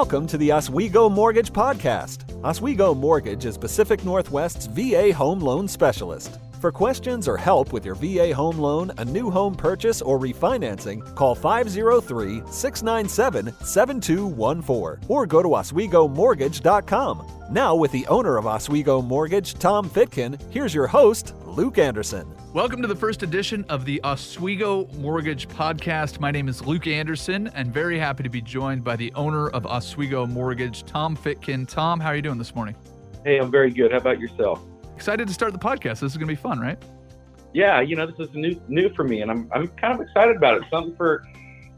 Welcome to the Oswego Mortgage Podcast. Oswego Mortgage is Pacific Northwest's VA home loan specialist. For questions or help with your VA home loan, a new home purchase, or refinancing, call 503 697 7214 or go to OswegoMortgage.com. Now, with the owner of Oswego Mortgage, Tom Fitkin, here's your host, Luke Anderson. Welcome to the first edition of the Oswego Mortgage Podcast. My name is Luke Anderson, and very happy to be joined by the owner of Oswego Mortgage, Tom Fitkin. Tom, how are you doing this morning? Hey, I'm very good. How about yourself? Excited to start the podcast. This is going to be fun, right? Yeah, you know, this is new new for me, and I'm I'm kind of excited about it. Something for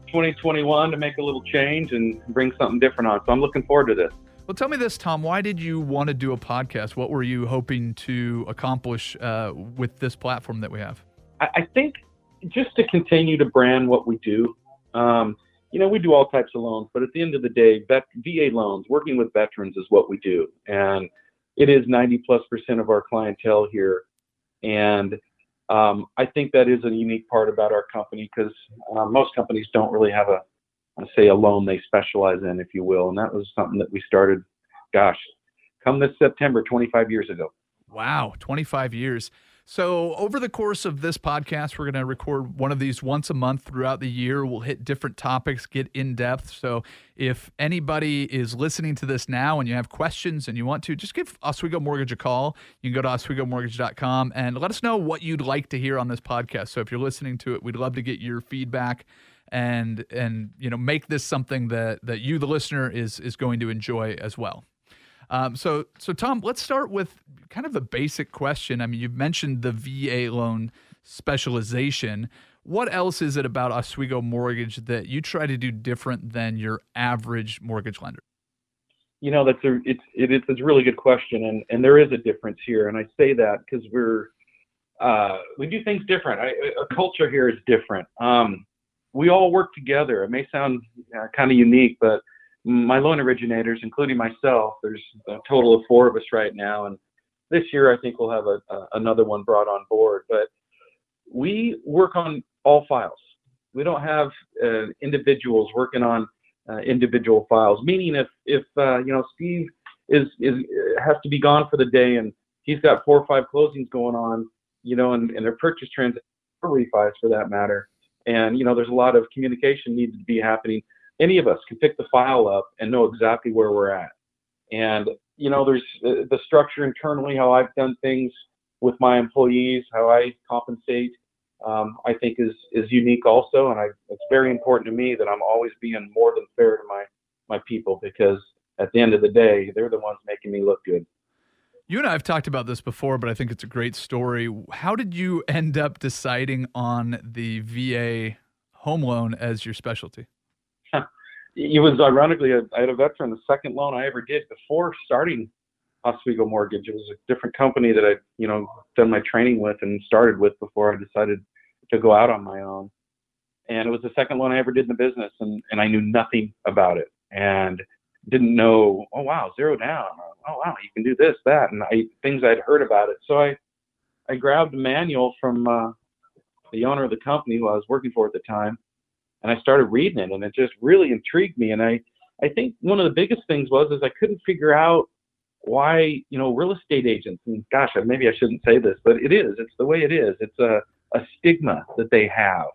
2021 to make a little change and bring something different on. So I'm looking forward to this. Well, tell me this, Tom. Why did you want to do a podcast? What were you hoping to accomplish uh, with this platform that we have? I, I, think just to continue to brand what we do. Um, you know, we do all types of loans, but at the end of the day, vet, VA loans, working with veterans is what we do. And it is 90 plus percent of our clientele here. And um, I think that is a unique part about our company because uh, most companies don't really have a say a loan they specialize in, if you will. And that was something that we started, gosh, come this September, 25 years ago. Wow, 25 years. So, over the course of this podcast, we're going to record one of these once a month throughout the year. We'll hit different topics, get in depth. So, if anybody is listening to this now and you have questions and you want to, just give Oswego Mortgage a call. You can go to oswegomortgage.com and let us know what you'd like to hear on this podcast. So, if you're listening to it, we'd love to get your feedback and and you know make this something that that you the listener is is going to enjoy as well um, so so tom let's start with kind of a basic question. I mean you've mentioned the va loan specialization. What else is it about oswego mortgage that you try to do different than your average mortgage lender? You know that's a it's it, it's a really good question and and there is a difference here and i say that because we're uh, we do things different. I, a culture here is different. Um, we all work together. It may sound uh, kind of unique, but my loan originators, including myself, there's a total of four of us right now, and this year I think we'll have a, a, another one brought on board. But we work on all files. We don't have uh, individuals working on uh, individual files. Meaning, if if uh, you know Steve is is has to be gone for the day and he's got four or five closings going on, you know, and, and their purchase transactions refis for that matter and you know there's a lot of communication needs to be happening any of us can pick the file up and know exactly where we're at and you know there's uh, the structure internally how i've done things with my employees how i compensate um, i think is is unique also and I, it's very important to me that i'm always being more than fair to my my people because at the end of the day they're the ones making me look good you and I have talked about this before, but I think it's a great story. How did you end up deciding on the VA home loan as your specialty? It was ironically, I had a veteran, the second loan I ever did before starting Oswego Mortgage. It was a different company that I, you know, done my training with and started with before I decided to go out on my own. And it was the second loan I ever did in the business, and, and I knew nothing about it. And didn't know, oh wow, zero down. Oh wow, you can do this, that, and I things I'd heard about it. So I I grabbed a manual from uh, the owner of the company who I was working for at the time, and I started reading it, and it just really intrigued me. And I I think one of the biggest things was is I couldn't figure out why you know real estate agents and gosh maybe I shouldn't say this, but it is. It's the way it is. It's a a stigma that they have.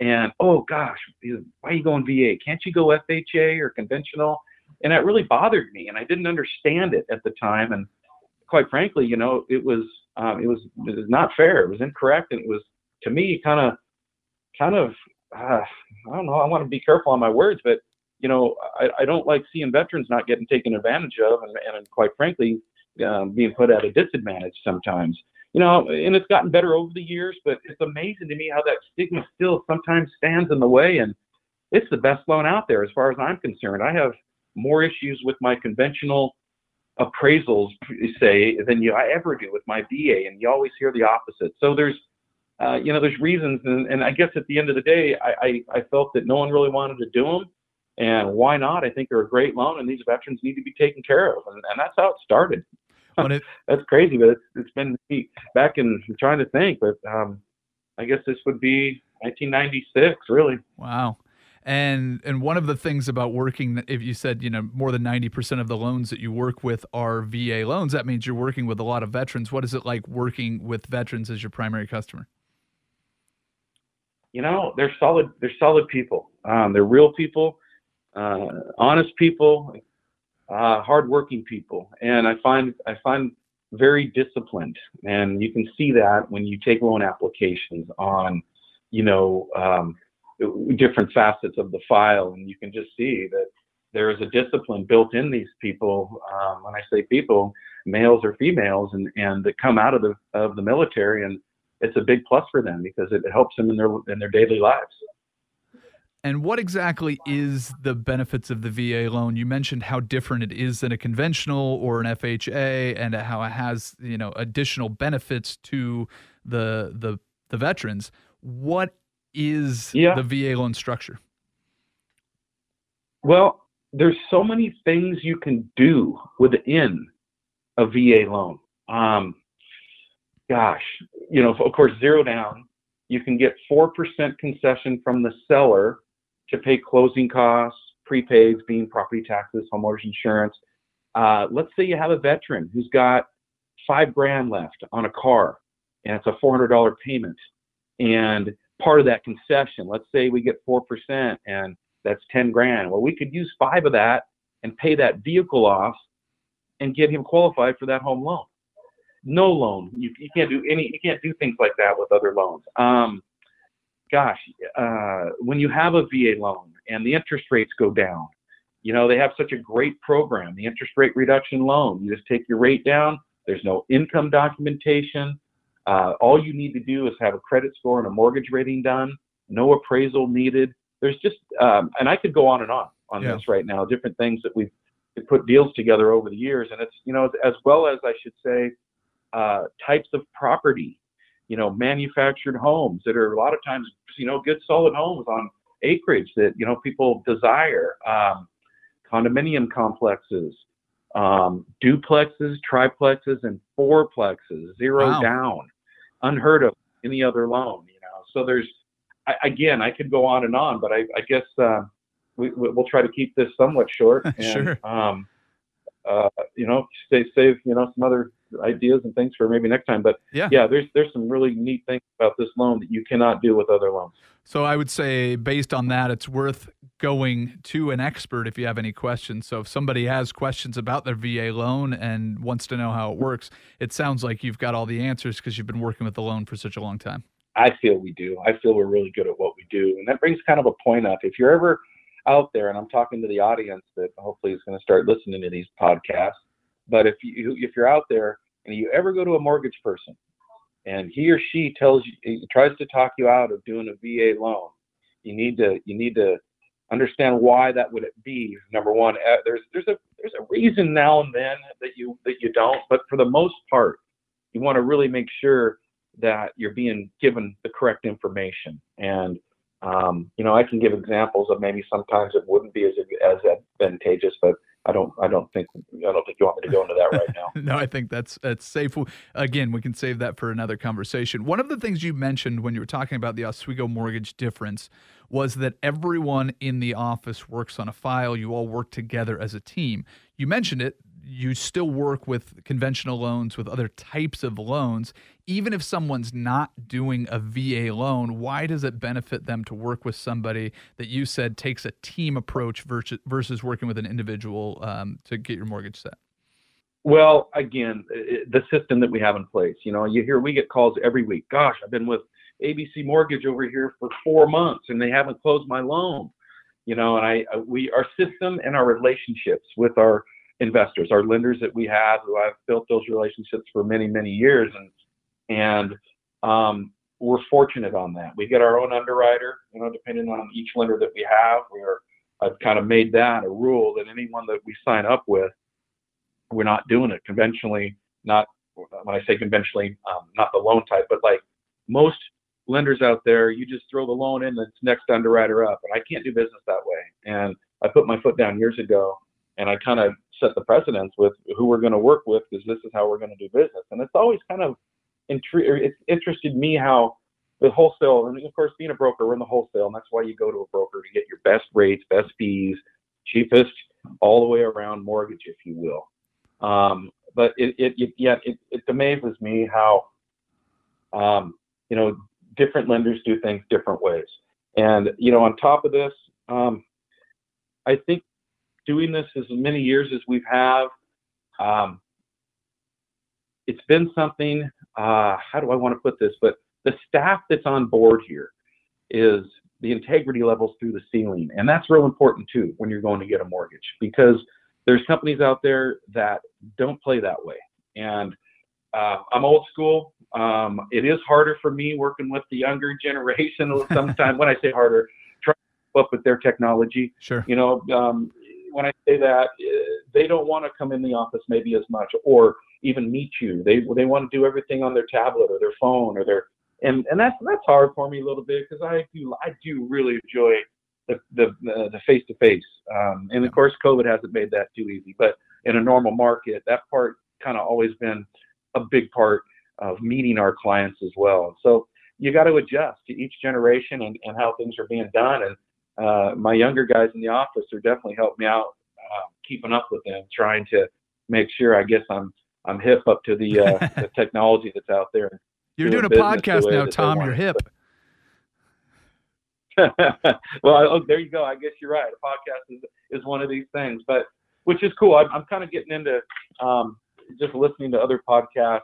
And oh gosh, why are you going VA? Can't you go FHA or conventional? and that really bothered me, and I didn't understand it at the time. And quite frankly, you know, it was um, it was it was not fair. It was incorrect, and it was to me kind of kind of uh, I don't know. I want to be careful on my words, but you know, I, I don't like seeing veterans not getting taken advantage of, and, and quite frankly, um, being put at a disadvantage sometimes. You know, and it's gotten better over the years, but it's amazing to me how that stigma still sometimes stands in the way. And it's the best loan out there, as far as I'm concerned. I have more issues with my conventional appraisals, say, than you I ever do with my VA, and you always hear the opposite. So there's, uh, you know, there's reasons, and, and I guess at the end of the day, I, I, I felt that no one really wanted to do them, and why not? I think they're a great loan, and these veterans need to be taken care of, and, and that's how it started. It, that's crazy, but it's, it's been back in I'm trying to think, but um, I guess this would be 1996, really. Wow. And and one of the things about working, if you said you know more than ninety percent of the loans that you work with are VA loans, that means you're working with a lot of veterans. What is it like working with veterans as your primary customer? You know, they're solid. They're solid people. Um, they're real people, uh, honest people, uh, hardworking people, and I find I find very disciplined, and you can see that when you take loan applications on, you know. Um, different facets of the file, and you can just see that there is a discipline built in these people. Um, when I say people, males or females, and and that come out of the of the military, and it's a big plus for them because it helps them in their in their daily lives. And what exactly is the benefits of the VA loan? You mentioned how different it is than a conventional or an FHA, and how it has you know additional benefits to the the the veterans. What is yeah. the VA loan structure? Well, there's so many things you can do within a VA loan. Um, gosh, you know, of course, zero down. You can get 4% concession from the seller to pay closing costs, prepaids, being property taxes, homeowners insurance. Uh, let's say you have a veteran who's got five grand left on a car and it's a $400 payment. And part of that concession. Let's say we get 4% and that's 10 grand. Well, we could use five of that and pay that vehicle off and get him qualified for that home loan. No loan. You, you can't do any, you can't do things like that with other loans. Um, gosh, uh, when you have a VA loan and the interest rates go down, you know, they have such a great program, the interest rate reduction loan. You just take your rate down. There's no income documentation. Uh, all you need to do is have a credit score and a mortgage rating done. No appraisal needed. There's just, um, and I could go on and on on yeah. this right now. Different things that we've put deals together over the years, and it's you know as well as I should say, uh, types of property. You know, manufactured homes that are a lot of times you know good solid homes on acreage that you know people desire. Um, condominium complexes, um, duplexes, triplexes, and fourplexes, zero wow. down unheard of any other loan. You know, so there's I, again, I could go on and on, but I, I guess uh, we, we'll try to keep this somewhat short. And, sure. Um, uh, you know, stay save you know some other ideas and things for maybe next time. But yeah, yeah, there's there's some really neat things about this loan that you cannot do with other loans. So I would say, based on that, it's worth going to an expert if you have any questions. So if somebody has questions about their VA loan and wants to know how it works, it sounds like you've got all the answers because you've been working with the loan for such a long time. I feel we do. I feel we're really good at what we do, and that brings kind of a point up. If you're ever out there, and I'm talking to the audience that hopefully is going to start listening to these podcasts, but if you if you're out there and you ever go to a mortgage person and he or she tells you tries to talk you out of doing a VA loan, you need to you need to understand why that would be. Number one, uh, there's there's a there's a reason now and then that you that you don't, but for the most part, you want to really make sure that you're being given the correct information. And um, you know, I can give examples of maybe sometimes it wouldn't be as as advantageous, but I don't I don't think I don't think you want me to go into that right now. no, I think that's that's safe. Again, we can save that for another conversation. One of the things you mentioned when you were talking about the Oswego mortgage difference was that everyone in the office works on a file. You all work together as a team. You mentioned it you still work with conventional loans, with other types of loans. Even if someone's not doing a VA loan, why does it benefit them to work with somebody that you said takes a team approach versus, versus working with an individual um, to get your mortgage set? Well, again, the system that we have in place, you know, you hear we get calls every week. Gosh, I've been with ABC Mortgage over here for four months and they haven't closed my loan. You know, and I, we, our system and our relationships with our investors, our lenders that we have who I've built those relationships for many, many years. And, and, um, we're fortunate on that. We get our own underwriter, you know, depending on each lender that we have. We're, I've kind of made that a rule that anyone that we sign up with, we're not doing it conventionally. Not when I say conventionally, um, not the loan type, but like most lenders out there, you just throw the loan in, the next underwriter up, and I can't do business that way. And I put my foot down years ago, and I kind of set the precedence with who we're going to work with because this is how we're going to do business. And it's always kind of intri- it's interested me how the wholesale, and of course, being a broker, we're in the wholesale, and that's why you go to a broker to get your best rates, best fees, cheapest, all the way around mortgage, if you will. Um, but it, it, it yeah, it, it amazes me how, um, you know, different lenders do things different ways. And you know, on top of this, um, I think doing this as many years as we've have, um, it's been something. Uh, how do I want to put this? But the staff that's on board here is the integrity levels through the ceiling, and that's real important too when you're going to get a mortgage because there's companies out there that don't play that way. And uh, I'm old school. Um, it is harder for me working with the younger generation. Sometimes when I say harder, trying to keep up with their technology. Sure. You know, um, when I say that, eh, they don't want to come in the office maybe as much, or even meet you. They they want to do everything on their tablet or their phone or their and and that's that's hard for me a little bit because I do I do really enjoy the the the face to face. And of course, COVID hasn't made that too easy. But in a normal market, that part kind of always been a big part of meeting our clients as well. So you got to adjust to each generation and, and how things are being done. And uh, my younger guys in the office are definitely helping me out, uh, keeping up with them, trying to make sure I guess I'm I'm hip up to the, uh, the technology that's out there. You're doing, doing a podcast now, Tom. You're hip. well, oh, there you go. I guess you're right. A podcast is, is one of these things, but which is cool. I'm, I'm kind of getting into um, just listening to other podcasts,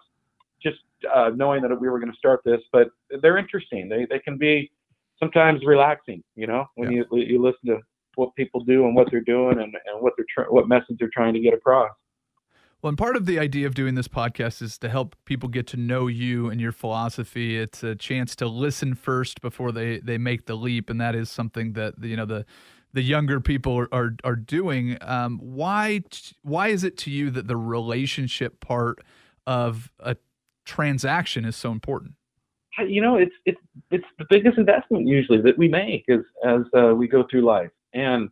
just uh, knowing that we were going to start this, but they're interesting. They, they can be sometimes relaxing, you know, when yeah. you, you listen to what people do and what they're doing and, and what they're, tr- what message they're trying to get across. Well, and part of the idea of doing this podcast is to help people get to know you and your philosophy. It's a chance to listen first before they they make the leap, and that is something that you know the the younger people are are, are doing. Um, why why is it to you that the relationship part of a transaction is so important? You know, it's it's it's the biggest investment usually that we make as as uh, we go through life, and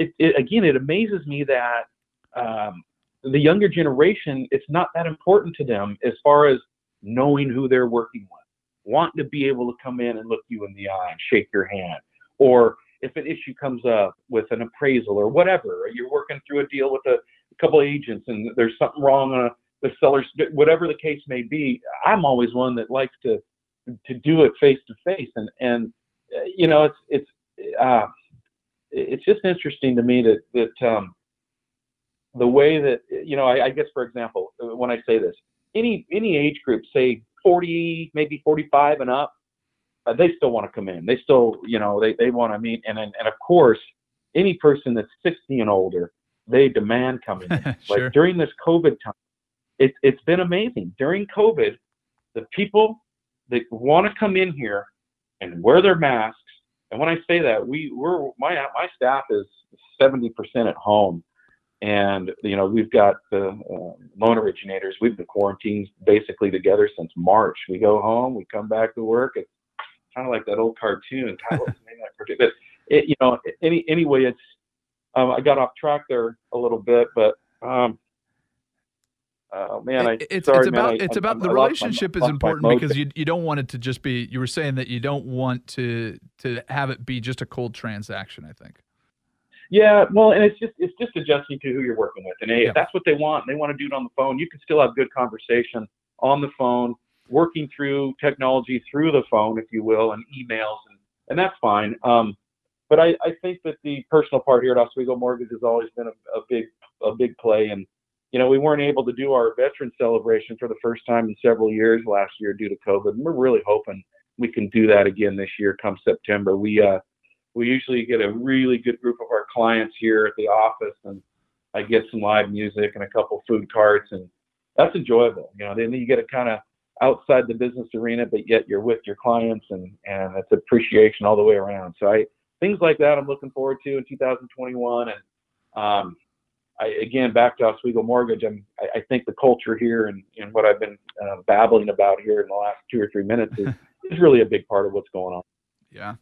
it, it again it amazes me that. Um, the younger generation, it's not that important to them as far as knowing who they're working with, wanting to be able to come in and look you in the eye and shake your hand. Or if an issue comes up with an appraisal or whatever, or you're working through a deal with a, couple of agents and there's something wrong on a, the seller's, whatever the case may be, I'm always one that likes to to do it face to face. And and uh, you know, it's it's uh, it's just interesting to me that that um, the way that you know, I, I guess for example, when I say this, any any age group, say 40, maybe 45 and up, uh, they still want to come in. They still, you know, they they want to meet, and, and and of course, any person that's 60 and older, they demand coming in. sure. Like during this COVID time, it's it's been amazing. During COVID, the people that want to come in here and wear their masks, and when I say that, we we're my my staff is 70% at home and you know we've got the uh, loan originators. We've been quarantined basically together since March. We go home, we come back to work. It's kind of like that old cartoon. God, what's the name of that cartoon? But it, you know, any anyway, it's um, I got off track there a little bit, but um, uh, man, I, it's, sorry, it's about man, I, it's about I, the relationship my, is important because you you don't want it to just be. You were saying that you don't want to to have it be just a cold transaction. I think. Yeah, well, and it's just it's just adjusting to who you're working with, and hey, yeah. if that's what they want, they want to do it on the phone. You can still have good conversation on the phone, working through technology through the phone, if you will, and emails, and and that's fine. Um, but I, I think that the personal part here at Oswego Mortgage has always been a, a big a big play, and you know we weren't able to do our veteran celebration for the first time in several years last year due to COVID, and we're really hoping we can do that again this year come September. We uh, we usually get a really good group of our clients here at the office and I get some live music and a couple food carts and that's enjoyable. You know, then you get a kind of outside the business arena, but yet you're with your clients and, and it's appreciation all the way around. So I, things like that I'm looking forward to in 2021. And, um, I, again, back to Oswego Mortgage, I'm, I, I think the culture here and, and what I've been uh, babbling about here in the last two or three minutes is, is really a big part of what's going on. Yeah.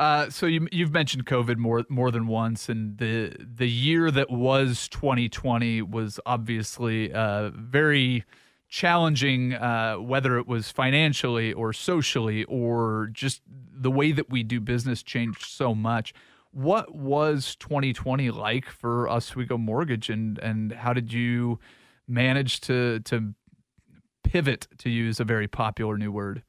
Uh, so you you've mentioned COVID more more than once, and the the year that was 2020 was obviously uh, very challenging, uh, whether it was financially or socially or just the way that we do business changed so much. What was 2020 like for Oswego Mortgage, and and how did you manage to to pivot, to use a very popular new word?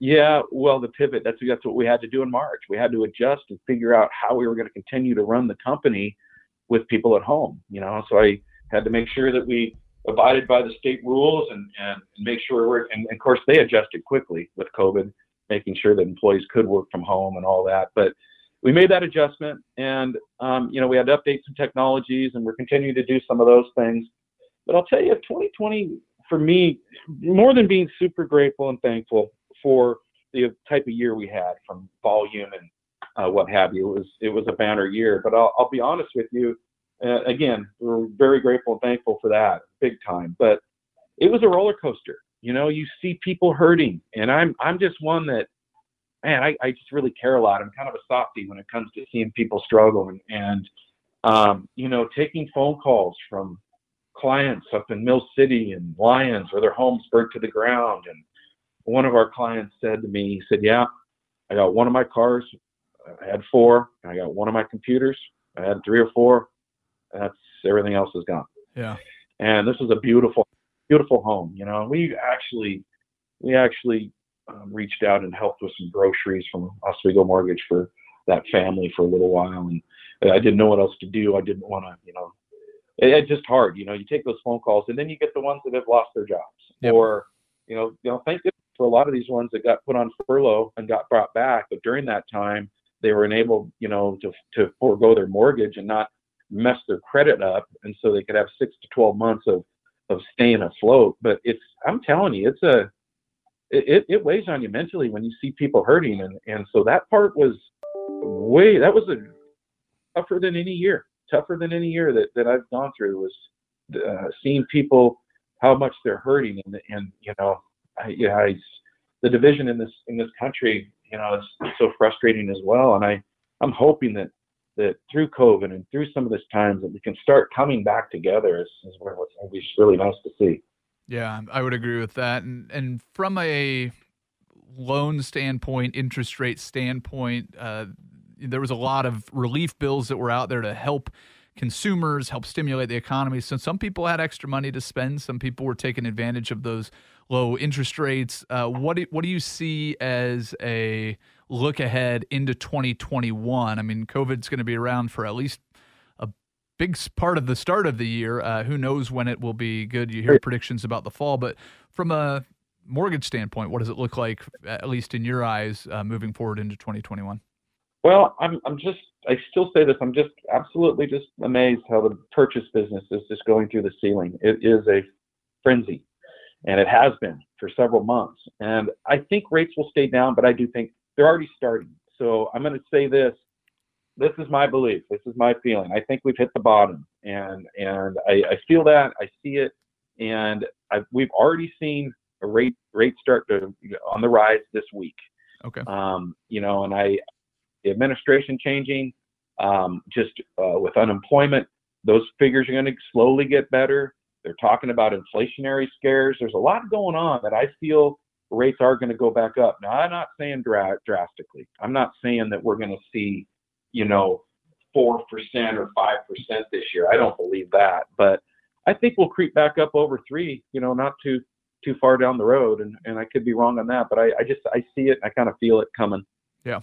Yeah, well, the pivot, that's, that's what we had to do in March. We had to adjust and figure out how we were going to continue to run the company with people at home, you know. So I had to make sure that we abided by the state rules and, and make sure we're, and of course they adjusted quickly with COVID, making sure that employees could work from home and all that. But we made that adjustment and, um, you know, we had to update some technologies and we're continuing to do some of those things. But I'll tell you, 2020 for me, more than being super grateful and thankful for the type of year we had from volume and uh, what have you, it was it was a banner year. But I'll, I'll be honest with you, uh, again, we're very grateful and thankful for that, big time. But it was a roller coaster. You know, you see people hurting, and I'm I'm just one that, man, I, I just really care a lot. I'm kind of a softy when it comes to seeing people struggle and and um, you know taking phone calls from clients up in Mill City and Lyons where their homes burnt to the ground. And one of our clients said to me, he said, Yeah, I got one of my cars, I had four, I got one of my computers, I had three or four. That's everything else is gone. Yeah. And this is a beautiful, beautiful home. You know, we actually, we actually um, reached out and helped with some groceries from Oswego Mortgage for that family for a little while. And I didn't know what else to do. I didn't want to, you know, it, it's just hard. You know, you take those phone calls, and then you get the ones that have lost their jobs, yep. or you know, you know, thank goodness for a lot of these ones that got put on furlough and got brought back, but during that time they were enabled, you know, to to forego their mortgage and not mess their credit up, and so they could have six to twelve months of of staying afloat. But it's, I'm telling you, it's a it, it weighs on you mentally when you see people hurting, and and so that part was way that was a tougher than any year tougher than any year that, that I've gone through was uh, seeing people how much they're hurting and and you know I, yeah I, the division in this in this country you know is so frustrating as well and I I'm hoping that that through COVID and through some of this times that we can start coming back together is, is be really nice to see. Yeah, I would agree with that. And and from a loan standpoint, interest rate standpoint, uh, there was a lot of relief bills that were out there to help consumers, help stimulate the economy. So some people had extra money to spend. Some people were taking advantage of those low interest rates. Uh, what do, what do you see as a look ahead into 2021? I mean, COVID's going to be around for at least a big part of the start of the year. Uh, who knows when it will be good? You hear predictions about the fall, but from a mortgage standpoint, what does it look like, at least in your eyes, uh, moving forward into 2021? Well, I'm I'm just I still say this. I'm just absolutely just amazed how the purchase business is just going through the ceiling. It is a frenzy, and it has been for several months. And I think rates will stay down, but I do think they're already starting. So I'm going to say this. This is my belief. This is my feeling. I think we've hit the bottom, and and I, I feel that. I see it, and I've, we've already seen a rate rate start to on the rise this week. Okay. Um, you know, and I the administration changing, um, just uh, with unemployment, those figures are going to slowly get better. They're talking about inflationary scares. There's a lot going on that I feel rates are going to go back up. Now, I'm not saying dra- drastically. I'm not saying that we're going to see, you know, 4% or 5% this year. I don't believe that. But I think we'll creep back up over three, you know, not too too far down the road. And, and I could be wrong on that, but I, I just I see it. I kind of feel it coming. Yeah.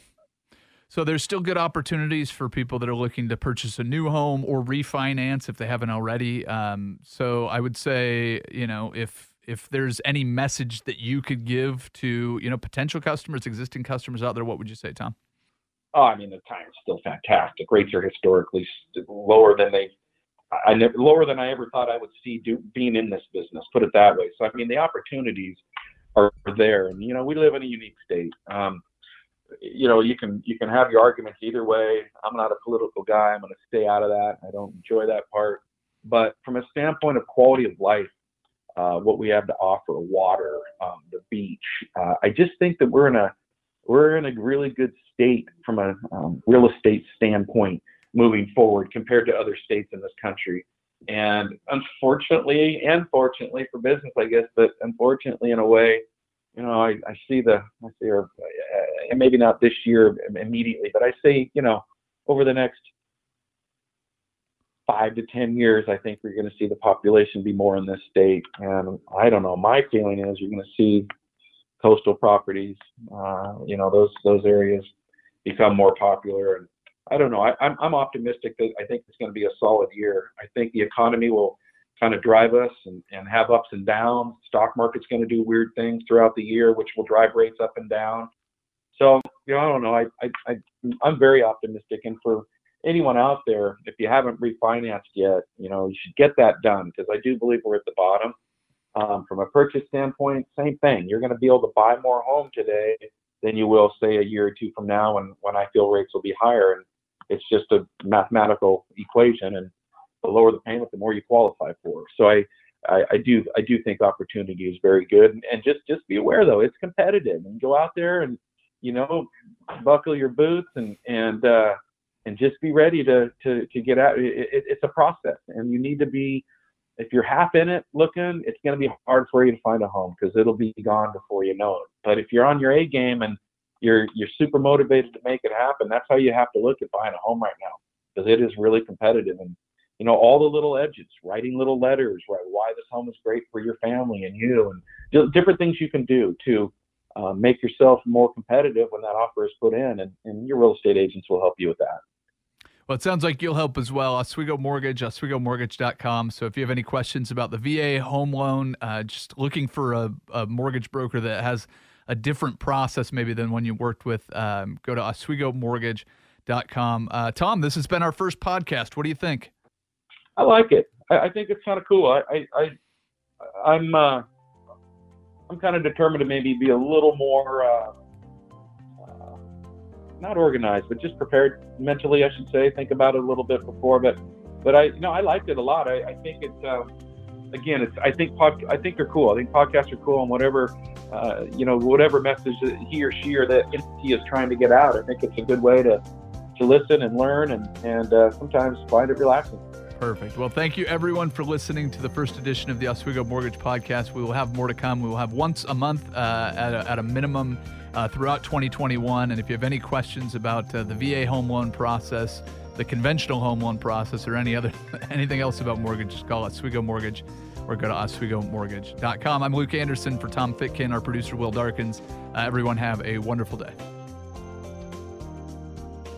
So there's still good opportunities for people that are looking to purchase a new home or refinance if they haven't already. Um, so I would say, you know, if if there's any message that you could give to you know potential customers, existing customers out there, what would you say, Tom? Oh, I mean the time's still fantastic. Rates are historically lower than they, I never lower than I ever thought I would see do, being in this business. Put it that way. So I mean the opportunities are there, and you know we live in a unique state. Um, you know, you can you can have your arguments either way. I'm not a political guy. I'm going to stay out of that. I don't enjoy that part. But from a standpoint of quality of life, uh, what we have to offer, water, um, the beach, uh, I just think that we're in a we're in a really good state from a um, real estate standpoint moving forward compared to other states in this country. And unfortunately, and fortunately for business, I guess, but unfortunately in a way, you know, I, I see the, I see, her, uh, maybe not this year immediately, but I see, you know, over the next five to ten years, I think we're going to see the population be more in this state. And I don't know. My feeling is you're going to see coastal properties, uh, you know, those those areas become more popular. And I don't know. I, I'm I'm optimistic that I think it's going to be a solid year. I think the economy will kind of drive us and, and have ups and downs. Stock market's going to do weird things throughout the year, which will drive rates up and down. So, you know, I don't know. I, I, I I'm very optimistic, and for anyone out there, if you haven't refinanced yet, you know, you should get that done because I do believe we're at the bottom. Um, from a purchase standpoint, same thing. You're going to be able to buy more home today than you will, say, a year or two from now, when when I feel rates will be higher. And it's just a mathematical equation, and the lower the payment, the more you qualify for. So I, I, I do I do think opportunity is very good, and, just just be aware though it's competitive, and go out there and you know buckle your boots and and uh, and just be ready to to to get out. It, it, it's a process, and you need to be. If you're half in it looking, it's going to be hard for you to find a home because it'll be gone before you know it. But if you're on your A game and you're you're super motivated to make it happen, that's how you have to look at buying a home right now because it is really competitive. And you know all the little edges, writing little letters, right? Why this home is great for your family and you, and different things you can do to uh, make yourself more competitive when that offer is put in, and, and your real estate agents will help you with that. Well, it sounds like you'll help as well. Oswego Mortgage, OswegoMortgage.com. So if you have any questions about the VA home loan, uh, just looking for a, a, mortgage broker that has a different process maybe than when you worked with, um, go to OswegoMortgage.com. Uh, Tom, this has been our first podcast. What do you think? I like it. I, I think it's kind of cool. I, I, I I'm, uh, I'm kind of determined to maybe be a little more, uh, not organized, but just prepared mentally, I should say. Think about it a little bit before, but but I you know I liked it a lot. I, I think it's uh, again it's I think pod, I think they're cool. I think podcasts are cool and whatever uh, you know whatever message that he or she or that entity is trying to get out. I think it's a good way to to listen and learn and and uh, sometimes find it relaxing. Perfect. Well, thank you everyone for listening to the first edition of the Oswego Mortgage Podcast. We will have more to come. We will have once a month uh, at, a, at a minimum uh, throughout 2021. And if you have any questions about uh, the VA home loan process, the conventional home loan process, or any other anything else about mortgage, just call Oswego Mortgage or go to OswegoMortgage.com. I'm Luke Anderson for Tom Fitkin, our producer Will Darkins. Uh, everyone have a wonderful day.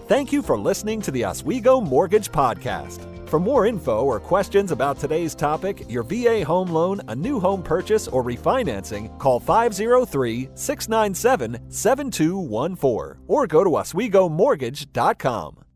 Thank you for listening to the Oswego Mortgage Podcast. For more info or questions about today's topic, your VA home loan, a new home purchase, or refinancing, call 503 697 7214 or go to OswegoMortgage.com.